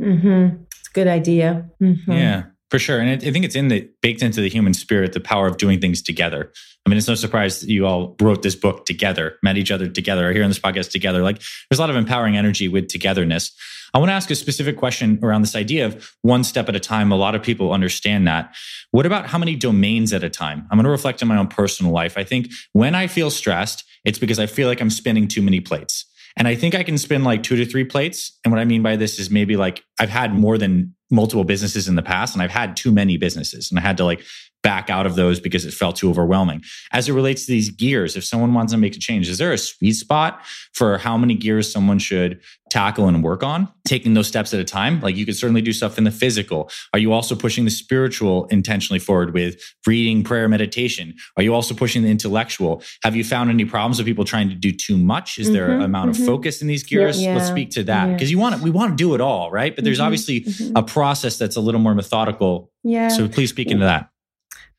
mm-hmm. it's a good idea mm-hmm. yeah for sure. And I think it's in the baked into the human spirit, the power of doing things together. I mean, it's no surprise that you all wrote this book together, met each other together, are here on this podcast together. Like there's a lot of empowering energy with togetherness. I want to ask a specific question around this idea of one step at a time. A lot of people understand that. What about how many domains at a time? I'm going to reflect on my own personal life. I think when I feel stressed, it's because I feel like I'm spinning too many plates. And I think I can spin like two to three plates. And what I mean by this is maybe like I've had more than multiple businesses in the past and I've had too many businesses and I had to like back out of those because it felt too overwhelming. As it relates to these gears, if someone wants to make a change, is there a sweet spot for how many gears someone should tackle and work on, taking those steps at a time? Like you could certainly do stuff in the physical. Are you also pushing the spiritual intentionally forward with reading, prayer, meditation? Are you also pushing the intellectual? Have you found any problems with people trying to do too much? Is mm-hmm, there an amount mm-hmm. of focus in these gears? Yeah, Let's speak to that because you want to, we want to do it all, right? But there's mm-hmm, obviously mm-hmm. a process that's a little more methodical. Yeah. So please speak into that.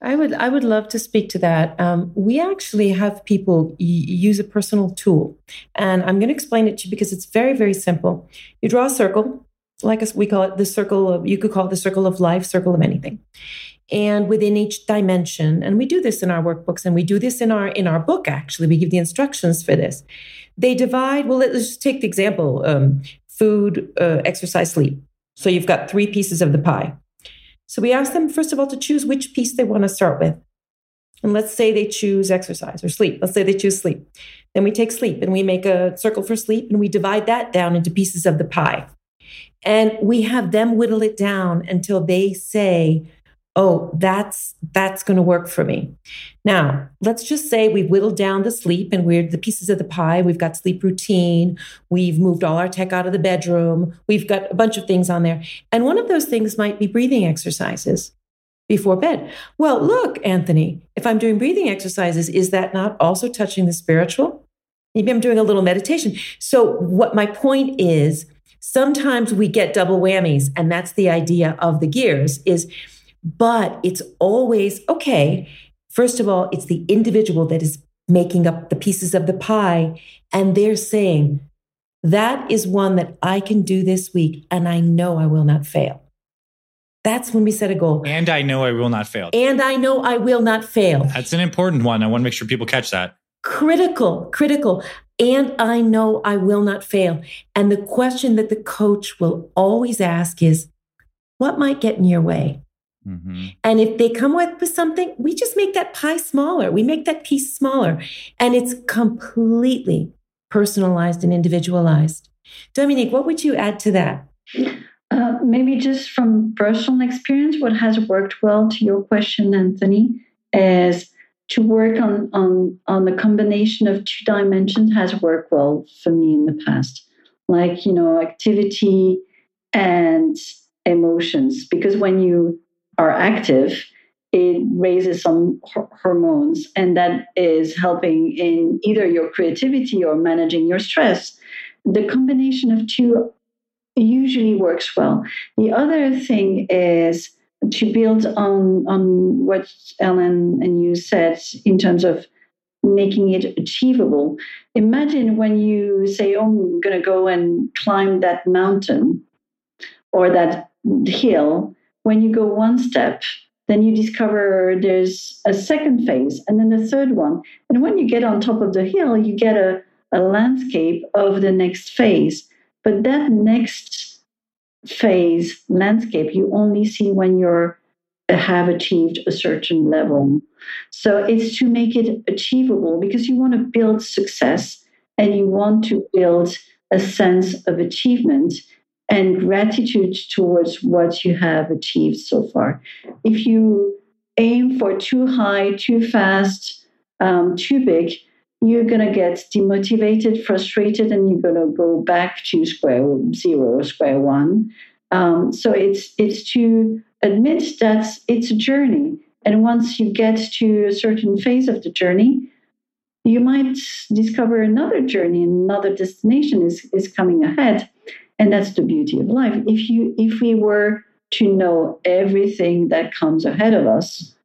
I would I would love to speak to that. Um, we actually have people y- use a personal tool, and I'm going to explain it to you because it's very very simple. You draw a circle, like a, we call it the circle of you could call it the circle of life, circle of anything, and within each dimension, and we do this in our workbooks, and we do this in our in our book. Actually, we give the instructions for this. They divide. Well, let's just take the example: um, food, uh, exercise, sleep. So you've got three pieces of the pie so we ask them, first of all, to choose which piece they want to start with. And let's say they choose exercise or sleep. Let's say they choose sleep. Then we take sleep and we make a circle for sleep and we divide that down into pieces of the pie. And we have them whittle it down until they say, oh, that's that's going to work for me. Now, let's just say we've whittled down the sleep and we're the pieces of the pie. We've got sleep routine. We've moved all our tech out of the bedroom. We've got a bunch of things on there. And one of those things might be breathing exercises before bed. Well, look, Anthony, if I'm doing breathing exercises, is that not also touching the spiritual? Maybe I'm doing a little meditation. So, what my point is, sometimes we get double whammies, and that's the idea of the gears is but it's always okay. First of all, it's the individual that is making up the pieces of the pie. And they're saying, that is one that I can do this week, and I know I will not fail. That's when we set a goal. And I know I will not fail. And I know I will not fail. That's an important one. I want to make sure people catch that. Critical, critical. And I know I will not fail. And the question that the coach will always ask is, what might get in your way? Mm-hmm. And if they come up with something, we just make that pie smaller. We make that piece smaller. And it's completely personalized and individualized. Dominique, what would you add to that? Uh, maybe just from personal experience, what has worked well to your question, Anthony, is to work on, on, on the combination of two dimensions has worked well for me in the past. Like, you know, activity and emotions. Because when you are active, it raises some hormones, and that is helping in either your creativity or managing your stress. The combination of two usually works well. The other thing is to build on on what Ellen and you said in terms of making it achievable. Imagine when you say, "Oh, I'm going to go and climb that mountain or that hill." When you go one step, then you discover there's a second phase and then the third one. And when you get on top of the hill, you get a, a landscape of the next phase. But that next phase landscape you only see when you're have achieved a certain level. So it's to make it achievable because you want to build success and you want to build a sense of achievement and gratitude towards what you have achieved so far. If you aim for too high, too fast, um, too big, you're going to get demotivated, frustrated, and you're going to go back to square zero, square one. Um, so it's it's to admit that it's a journey, and once you get to a certain phase of the journey, you might discover another journey, another destination is is coming ahead, and that's the beauty of life. If you if we were to know everything that comes ahead of us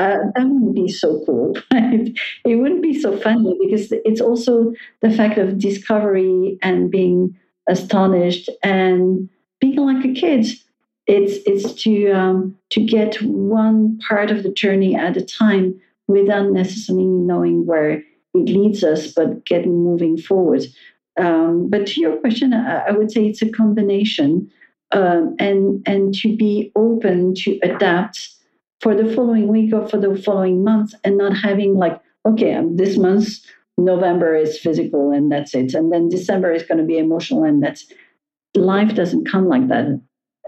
uh, that wouldn't be so cool right? it wouldn't be so funny because it's also the fact of discovery and being astonished and being like a kid. It's it's to um, to get one part of the journey at a time without necessarily knowing where it leads us but getting moving forward um, but to your question, I, I, would say it's a combination, um, and and to be open to adapt for the following week or for the following month, and not having like, okay, um, this month November is physical and that's it, and then December is going to be emotional and that's life doesn't come like that.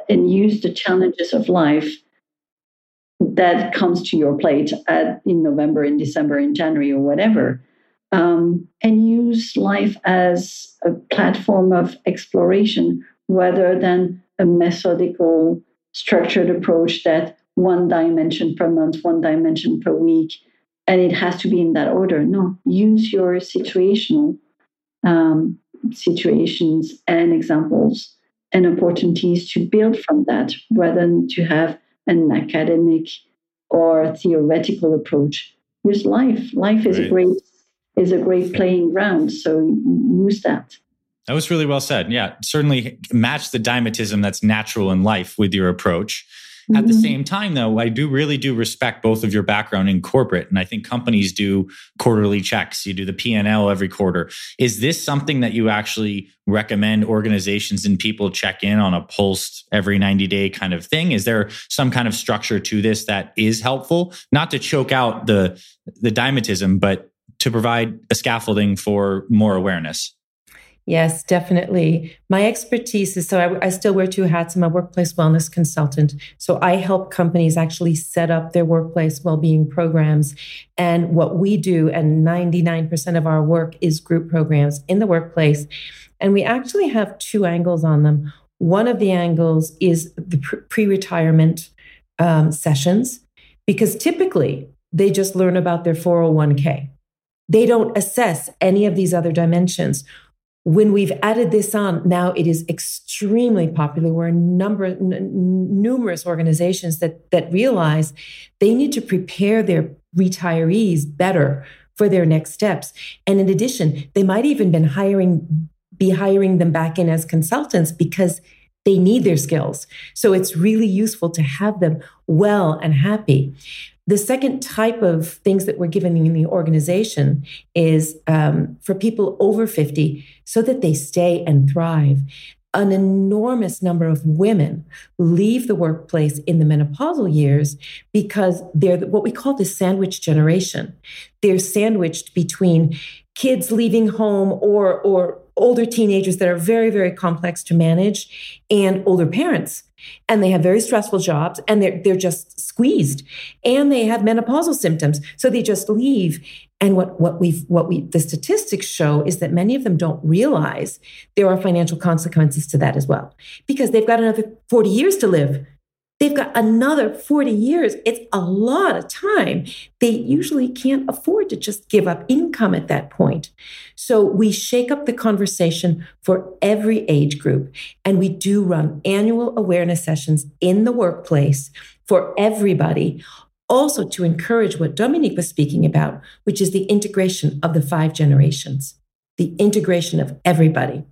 And use the challenges of life that comes to your plate at, in November, in December, in January, or whatever. Um, and use life as a platform of exploration rather than a methodical, structured approach that one dimension per month, one dimension per week, and it has to be in that order. No, use your situational um, situations and examples and opportunities to build from that rather than to have an academic or theoretical approach. Use life. Life is right. a great is a great playing ground. So use that. That was really well said. Yeah, certainly match the dynamism that's natural in life with your approach. Mm-hmm. At the mm-hmm. same time, though, I do really do respect both of your background in corporate, and I think companies do quarterly checks. You do the P and L every quarter. Is this something that you actually recommend organizations and people check in on a pulse every 90 day kind of thing? Is there some kind of structure to this that is helpful, not to choke out the the dynamism, but to provide a scaffolding for more awareness? Yes, definitely. My expertise is so I, I, still wear two hats. I'm a workplace wellness consultant. So I help companies actually set up their workplace well-being programs. And what we do, and 99% of our work is group programs in the workplace. And we actually have two angles on them. One of the angles is the pre retirement um, sessions, because typically they just learn about their 401k. They don't assess any of these other dimensions when we've added this on, now it is extremely popular. We're a number, n- numerous organizations that that realize they need to prepare their retirees better for their next steps. And in addition, they might even been hiring, be hiring them back in as consultants because they need their skills. So it's really useful to have them well and happy. The second type of things that we're giving in the organization is um, for people over 50 so that they stay and thrive. An enormous number of women leave the workplace in the menopausal years because they're what we call the sandwich generation. They're sandwiched between kids leaving home or, or older teenagers that are very, very complex to manage and older parents. And they have very stressful jobs and they're, they're just squeezed and they have menopausal symptoms. So they just leave. And what, what we've what we the statistics show is that many of them don't realize there are financial consequences to that as well because they've got another 40 years to live They've got another 40 years. It's a lot of time. They usually can't afford to just give up income at that point. So we shake up the conversation for every age group. And we do run annual awareness sessions in the workplace for everybody. Also, to encourage what Dominique was speaking about, which is the integration of the five generations, the integration of everybody.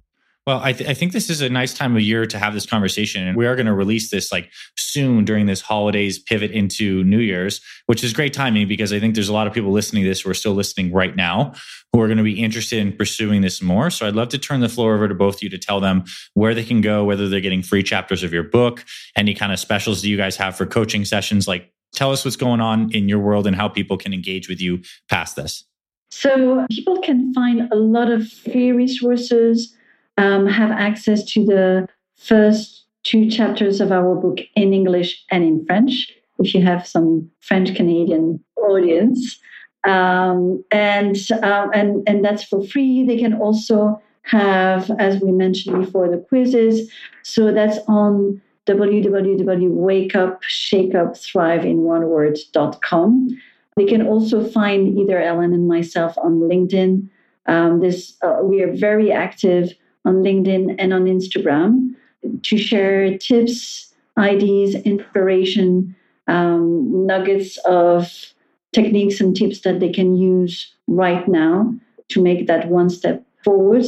Well, I, th- I, think this is a nice time of year to have this conversation. And we are going to release this like soon during this holidays pivot into New Year's, which is great timing because I think there's a lot of people listening to this who are still listening right now who are going to be interested in pursuing this more. So I'd love to turn the floor over to both of you to tell them where they can go, whether they're getting free chapters of your book, any kind of specials that you guys have for coaching sessions. Like, tell us what's going on in your world and how people can engage with you past this. So people can find a lot of free resources um, have access to the first two chapters of our book in English and in French, if you have some French Canadian audience. Um, and, um, and, and that's for free. They can also have, as we mentioned before, the quizzes. So that's on www.wakeupshakeupthriveinoneword.com. They can also find either Ellen and myself on LinkedIn. Um, this uh, we are very active on LinkedIn and on Instagram to share tips, ideas, inspiration, um, nuggets of techniques and tips that they can use right now to make that one step forward.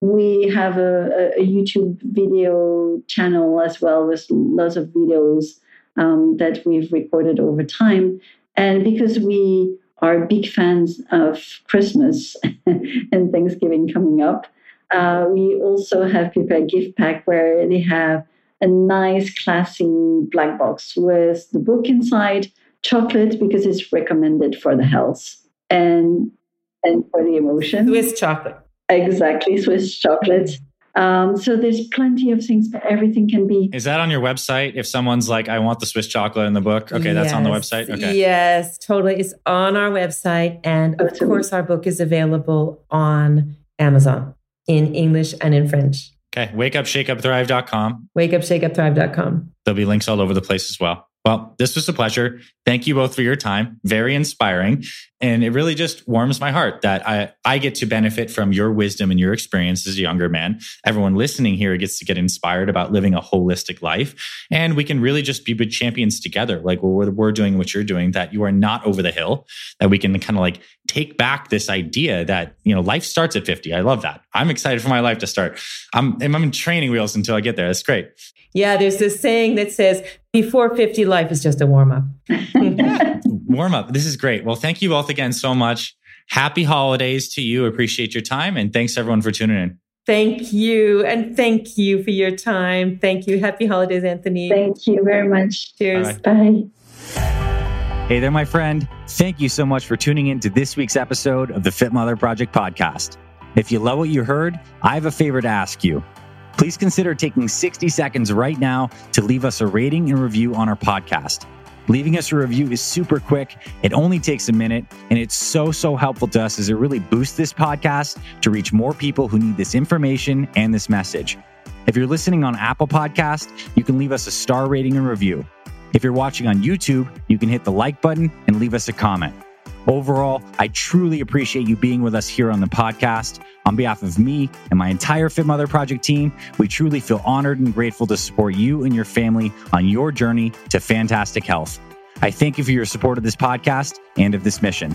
We have a, a YouTube video channel as well with lots of videos um, that we've recorded over time. And because we are big fans of Christmas and Thanksgiving coming up, uh, we also have prepared gift pack where they have a nice, classy black box with the book inside, chocolate because it's recommended for the health and and for the emotion. Swiss chocolate. Exactly, Swiss chocolate. Um, so there's plenty of things, but everything can be. Is that on your website? If someone's like, I want the Swiss chocolate in the book, okay, that's on the website. Okay. Yes, totally. It's on our website. And of course, our book is available on Amazon in English and in French. Okay. Wakeupshakeupthrive.com. Wakeupshakeupthrive.com. There'll be links all over the place as well. Well, this was a pleasure. Thank you both for your time. Very inspiring. And it really just warms my heart that I, I get to benefit from your wisdom and your experience as a younger man. Everyone listening here gets to get inspired about living a holistic life. And we can really just be good champions together, like what we're doing, what you're doing, that you are not over the hill, that we can kind of like take back this idea that, you know, life starts at 50. I love that. I'm excited for my life to start. I'm, I'm in training wheels until I get there. That's great. Yeah, there's this saying that says before 50, life is just a warm up. warm up. This is great. Well, thank you both again so much. Happy holidays to you. Appreciate your time. And thanks everyone for tuning in. Thank you. And thank you for your time. Thank you. Happy holidays, Anthony. Thank you very much. Cheers. Bye. Hey there, my friend. Thank you so much for tuning in to this week's episode of the Fit Mother Project podcast. If you love what you heard, I have a favor to ask you please consider taking 60 seconds right now to leave us a rating and review on our podcast. Leaving us a review is super quick. It only takes a minute, and it's so, so helpful to us as it really boosts this podcast to reach more people who need this information and this message. If you're listening on Apple Podcast, you can leave us a star rating and review. If you're watching on YouTube, you can hit the like button and leave us a comment. Overall, I truly appreciate you being with us here on the podcast. On behalf of me and my entire Fit Mother Project team, we truly feel honored and grateful to support you and your family on your journey to fantastic health. I thank you for your support of this podcast and of this mission.